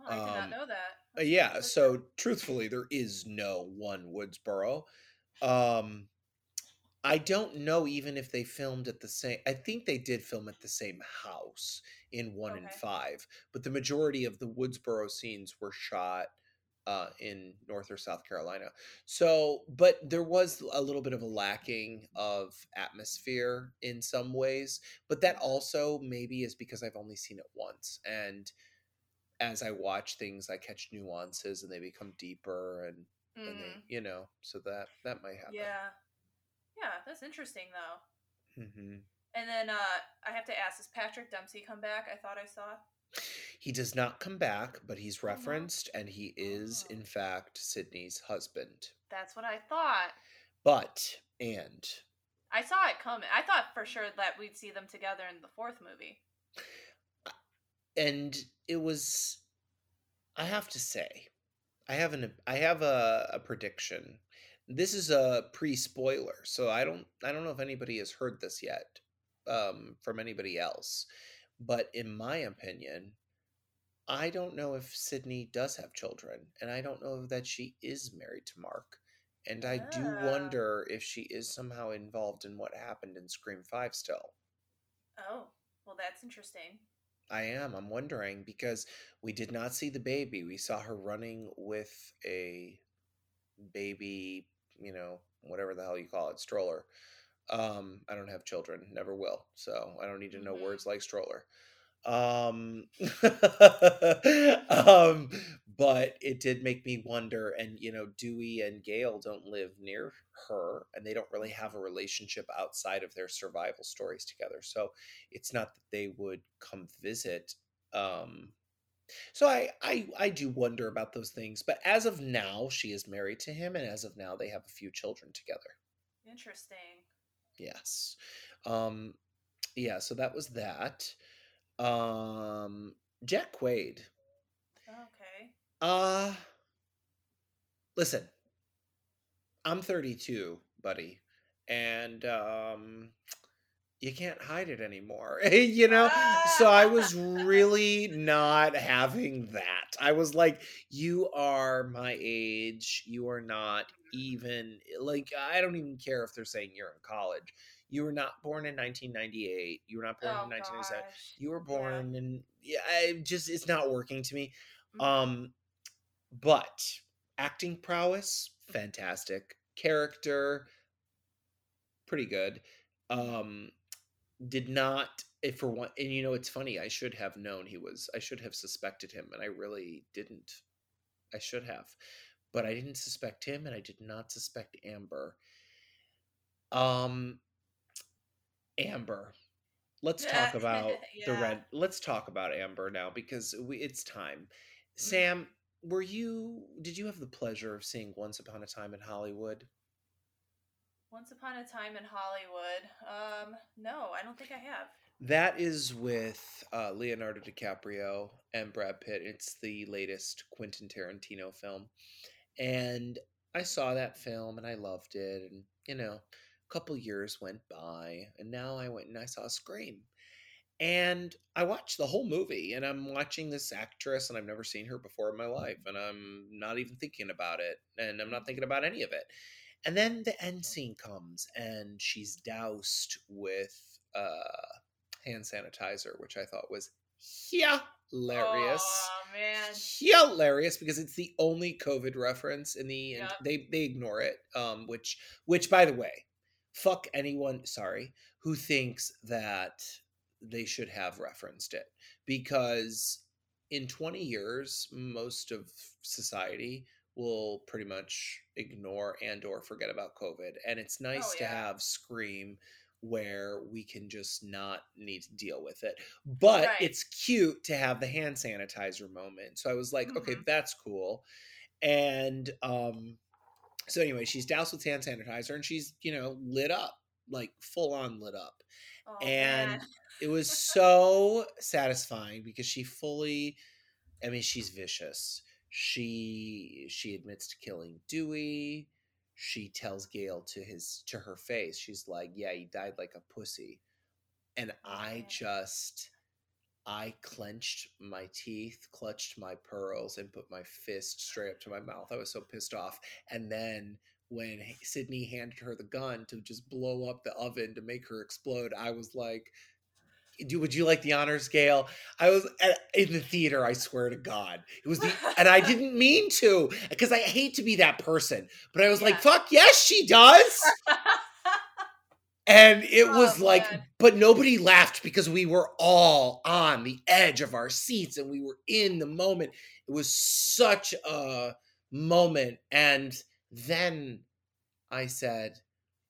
Oh, I did not um, know that. Uh, That's yeah, so truthfully, there is no one Woodsboro. Um, I don't know even if they filmed at the same. I think they did film at the same house in one and five, but the majority of the Woodsboro scenes were shot uh, in North or South Carolina. So, but there was a little bit of a lacking of atmosphere in some ways, but that also maybe is because I've only seen it once and as I watch things, I catch nuances and they become deeper and and they, Mhm. you know, so that that might happen. Yeah. Yeah, that's interesting though. hmm And then uh I have to ask, does Patrick Dempsey come back? I thought I saw. He does not come back, but he's Oh, referenced, and he is Oh. in fact Sidney's husband. That's what I thought. But and I saw it coming. I thought for sure that we'd see them together in the fourth movie. and it was I have to say, I have an I have a, a prediction. This is a pre-spoiler, so I don't I don't know if anybody has heard this yet um, from anybody else. But in my opinion, I don't know if Sidney does have children, and I don't know that she is married to Mark. And I do Ah. wonder if she is somehow involved in what happened in Scream 5 still. Oh, well, that's interesting. I am. I'm wondering because we did not see the baby. We saw her running with a baby, you know, whatever the hell you call it, stroller. Um, I don't have children, never will. So I don't need to know Mhm. words like stroller. Um, <laughs> um, but it did make me wonder. And, you know, Dewey and Gale don't live near her and they don't really have a relationship outside of their survival stories together. So it's not that they would come visit. Um, so I, I I do wonder about those things. But as of now, she is married to him, and as of now, they have a few children together. Interesting. Yes. Um, yeah. So that was that. Um, Jack Quaid. Okay. Uh listen. I'm 32, buddy, and um, you can't hide it anymore. <laughs> you know. So I was <laughs> really not having that. I was like, you are my age. You are not even like I don't even care if they're saying you're in college. You were not born in 1998. You were not born Oh, in 1997. gosh. You were Yeah. born in yeah, I just it's not working to me. Mhm. Um but acting prowess fantastic. Character pretty good. Um did not if for one and you know it's funny i should have known he was i should have suspected him and i really didn't i should have but i didn't suspect him and i did not suspect amber um amber let's talk <laughs> about the red let's talk about amber now because we it's time Mm-hmm. sam were you did you have the pleasure of seeing once upon a time in hollywood Once Upon a Time in Hollywood. Um, no, I don't think I have. That is with uh, Leonardo DiCaprio and Brad Pitt. It's the latest Quentin Tarantino film. And I saw that film and I loved it. And, you know, couple years went by. And now I went and I saw a Scream. And I watched the whole movie and I'm watching this actress and I've never seen her before in my life. And I'm not even thinking about it. And I'm not thinking about any of it. And then the end scene comes and she's doused with uh, hand sanitizer, which I thought was yeah hilarious. Oh man. Hilarious because it's the only COVID reference in the and Yep. they they ignore it. Um, which which by the way, fuck anyone. Sorry, who thinks that they should have referenced it because in 20 years most of society will pretty much ignore and or forget about covid and it's nice to Oh, yeah. have scream where we can just not need to deal with it but Right. it's cute to have the hand sanitizer moment so i was like okay Mhm. that's cool and um so anyway she's doused with hand sanitizer and she's you know lit up like full on lit up. Oh, and man. it was <laughs> so satisfying because she fully i mean she's vicious. She she admits to killing dewey. She tells gale to his to her face she's like yeah he died like a pussy. And i just i clenched my teeth clutched my pearls and put my fist straight up to my mouth i was so pissed off and then when Sidney handed her the gun to just blow up the oven to make her explode, I was like, "Do would you like the honors, Gale?" I was at, in the theater. I swear to God, it was the, and I didn't mean to because I hate to be that person, but I was like, "Fuck yes, she does." <laughs> And it Oh, was like, man. but nobody laughed because we were all on the edge of our seats and we were in the moment. It was such a moment. And then I said,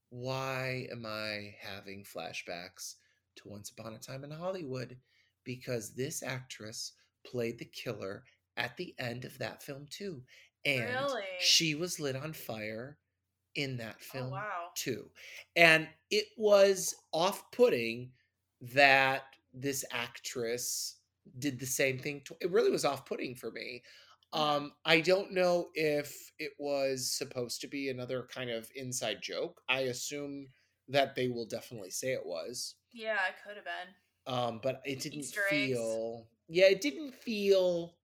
why am I having flashbacks to Once Upon a Time in Hollywood? Because this actress played the killer at the end of that film too. And Really? she was lit on fire in that Oh film wow. too. And it was off putting that this actress did the same thing. To, it really was off putting for me. Mhm. Um, I don't know if it was supposed to be another kind of inside joke. I assume that they will definitely say it was. Yeah, it could have been. Um, but it didn't feel. Yeah, it didn't feel.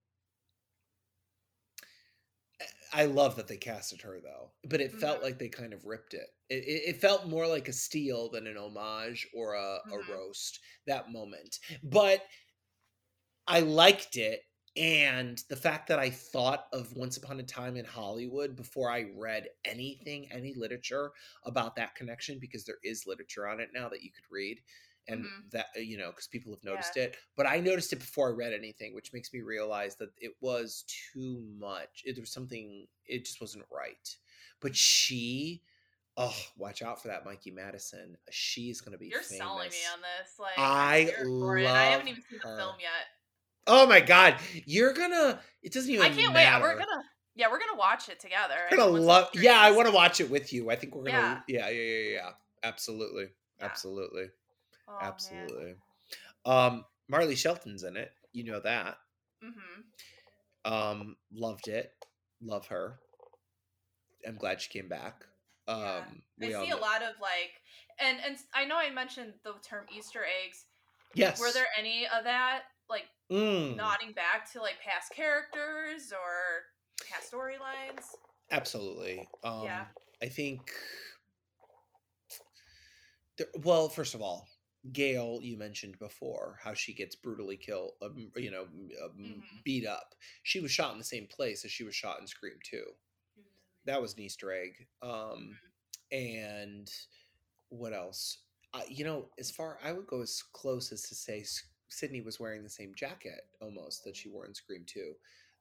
I love that they casted her though, but it felt Mhm. like they kind of ripped it. It, it, it felt more like a steal than an homage or a, Mhm. a roast that moment. But I liked it, and the fact that I thought of Once Upon a Time in Hollywood before I read anything, any literature about that connection, because there is literature on it now that you could read, and Mhm. that you know, because people have Yeah. noticed it. But I noticed it before I read anything, which makes me realize that it was too much. It, was something. It just wasn't right. But Mhm. she. Oh, watch out for that, Mikey Madison. She's gonna be You're famous. selling me on this. Like I I'm here for it. I haven't even seen her. the film yet. Oh my god, you're gonna. It doesn't even I can't matter. wait. We're gonna yeah, we're gonna watch it together. We're gonna love. Yeah, I want to watch it with you. I think we're gonna. Yeah, Yeah. yeah, yeah, yeah. yeah. Absolutely, Yeah. absolutely, Oh, man. absolutely. Um, Marley Shelton's in it. You know that. Mhm. Um, loved it. Love her. I'm glad she came back. Um, Yeah. we I see a lot of like, and and I know I mentioned the term Easter eggs. Yes. Were there any of that like Mm, nodding back to like past characters or past storylines? absolutely. Um, Yeah. I think. There, well, first of all, Gale, you mentioned before how she gets brutally killed, um, you know, um, Mhm. beat up. She was shot in the same place as she was shot in Scream 2. That was an Easter egg. Um, and what else? Uh, you know, as far I would go as close as to say Sidney was wearing the same jacket almost that she wore in Scream 2.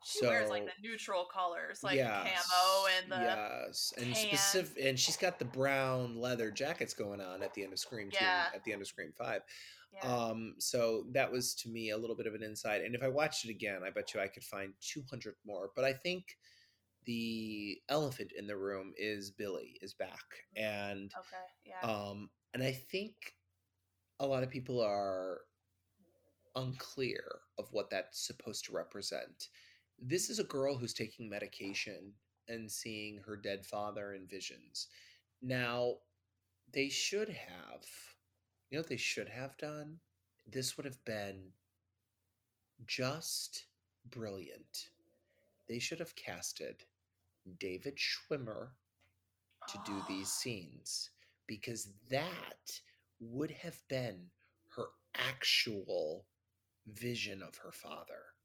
She so wears like the neutral colors, like yes, the camo and the yes, and tan. specific, and she's got the brown leather jackets going on at the end of Scream two, Yeah. at the end of Scream five. yeah. Um, so that was to me a little bit of an insight. And if I watched it again, I bet you I could find two hundred more. But I think the elephant in the room is Billy is back, and okay, yeah. um, and I think a lot of people are unclear of what that's supposed to represent. This is a girl who's taking medication and seeing her dead father in visions. Now, they should have, you know what they should have done? This would have been just brilliant. They should have casted David Schwimmer to do <gasps> these scenes because that would have been her actual vision of her father.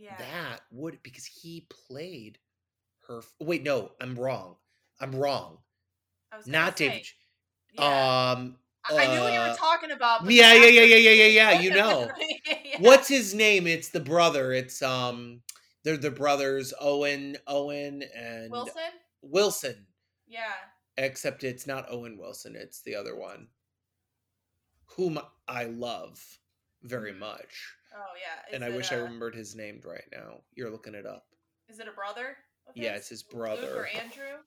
Yeah. That would because he played her. Wait, no, I'm wrong. I'm wrong. Not say, David. Yeah. Um. I knew what you were uh, talking about. Yeah, yeah, yeah, yeah, yeah, yeah, yeah. You <laughs> know. Yeah. What's his name? It's the brother. It's um. They're the brothers Owen, Owen, and Wilson? Wilson. Yeah. Except it's not Owen Wilson. It's the other one, whom I love very much. Oh yeah. and I wish I uh, remembered his name right now. You're looking it up. Is it a brother? of Yeah, it's his brother. Luke or brother. Andrew?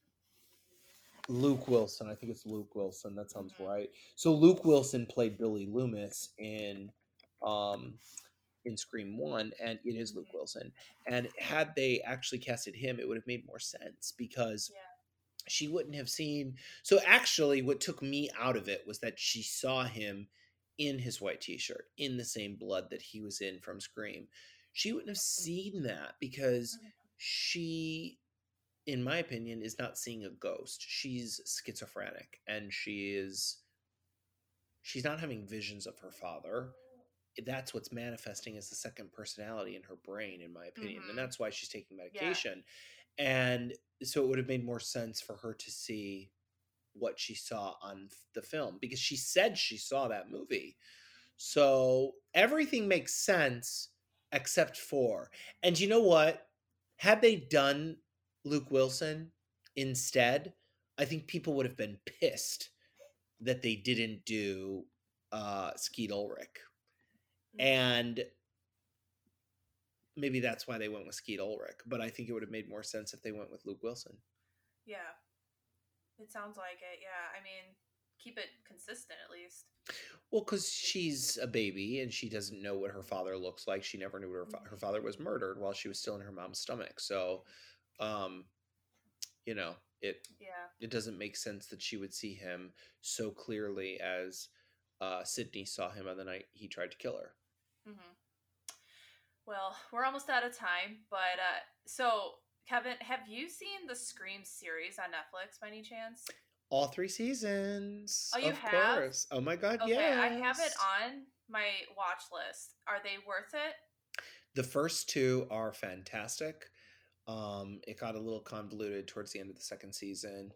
Luke Wilson. I think it's Luke Wilson. That sounds Mhm. right. So Luke Wilson played Billy Loomis in um in Scream 1 and it is Luke Mhm. Wilson. And had they actually casted him, it would have made more sense because Yeah. she wouldn't have seen So actually what took me out of it was that she saw him in his white t-shirt in the same blood that he was in from Scream. She wouldn't have seen that because Mhm. she in my opinion is not seeing a ghost she's schizophrenic and she is she's not having visions of her father that's what's manifesting as the second personality in her brain in my opinion Mhm. and that's why she's taking medication and so it would have made more sense for her to see what she saw on the film because she said she saw that movie so everything makes sense except for and you know what had they done Luke Wilson instead, I think people would have been pissed that they didn't do uh Skeet Ulrich. Mhm. And maybe that's why they went with Skeet Ulrich. But I think it would have made more sense if they went with Luke Wilson. Yeah. It sounds like it. Yeah. I mean, keep it consistent at least. Well, because she's a baby and she doesn't know what her father looks like. She never knew her fa- her father was murdered while she was still in her mom's stomach. So, um, you know, it Yeah. it doesn't make sense that she would see him so clearly as uh, Sidney saw him on the night he tried to kill her. hmm Well, we're almost out of time, but uh, so Kevin, have you seen the Scream series on Netflix by any chance? All three seasons. Oh, you of have? course. Oh my god, Okay, yes. I have it on my watch list. Are they worth it? The first two are fantastic. Um, it got a little convoluted towards the end of the second season,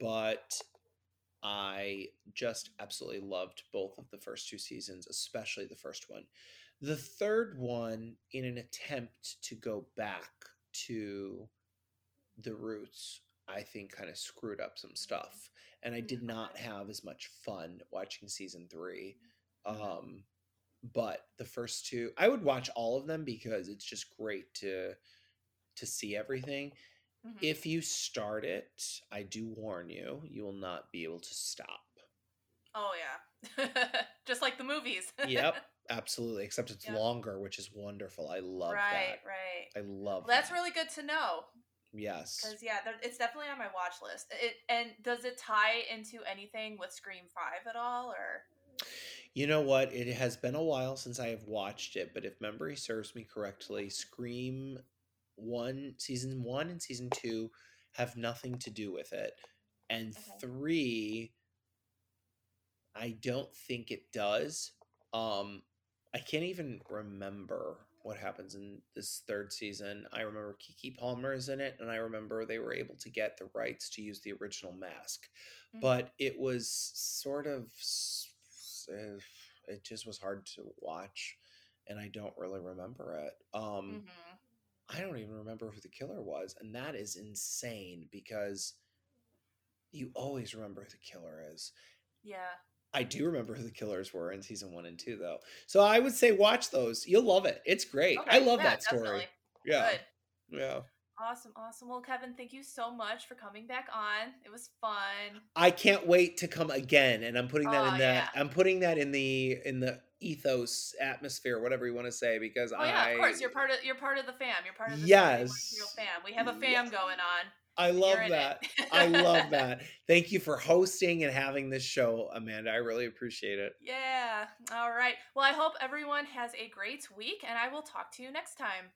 but I just absolutely loved both of the first two seasons, especially the first one. The third one, in an attempt to go back to the roots, I think kind of screwed up some stuff. And I did not have as much fun watching season three. Um, but the first two, I would watch all of them because it's just great to to see everything. Mhm. If you start it, I do warn you, you will not be able to stop. Oh yeah, <laughs> just like the movies. Yep, absolutely. Except it's longer, which is wonderful. I love right, that. right. I love Well, that's that. really good to know yes. because yeah, it's definitely on my watch list. It and does it tie into anything with Scream Five at all, or You know what? It has been a while since I have watched it, but if memory serves me correctly, Scream one, season one, and season two have nothing to do with it, and Okay. three, I don't think it does. Um, I can't even remember what happens in this third season. I remember Keke Palmer is in it, and I remember they were able to get the rights to use the original mask Mhm. but it was sort of uh, it just was hard to watch and i don't really remember it um Mhm. i don't even remember who the killer was and that is insane because you always remember who the killer is yeah, i do remember who the killers were in season one and two though so i would say watch those you'll love it it's great i love yeah, that story definitely. yeah Good. yeah Awesome, awesome. Well, Kevin, thank you so much for coming back on. It was fun. I can't wait to come again, and I'm putting that Oh, in the yeah. I'm putting that in the in the ethos atmosphere, whatever you want to say, because Oh yeah, of course. You're part of you're part of the fam. You're part of the Yes. Fam. We have a fam Yes. going on. I love that. I love <laughs> that. Thank you for hosting and having this show, Amanda. I really appreciate it. Yeah. All right. Well, I hope everyone has a great week, and I will talk to you next time.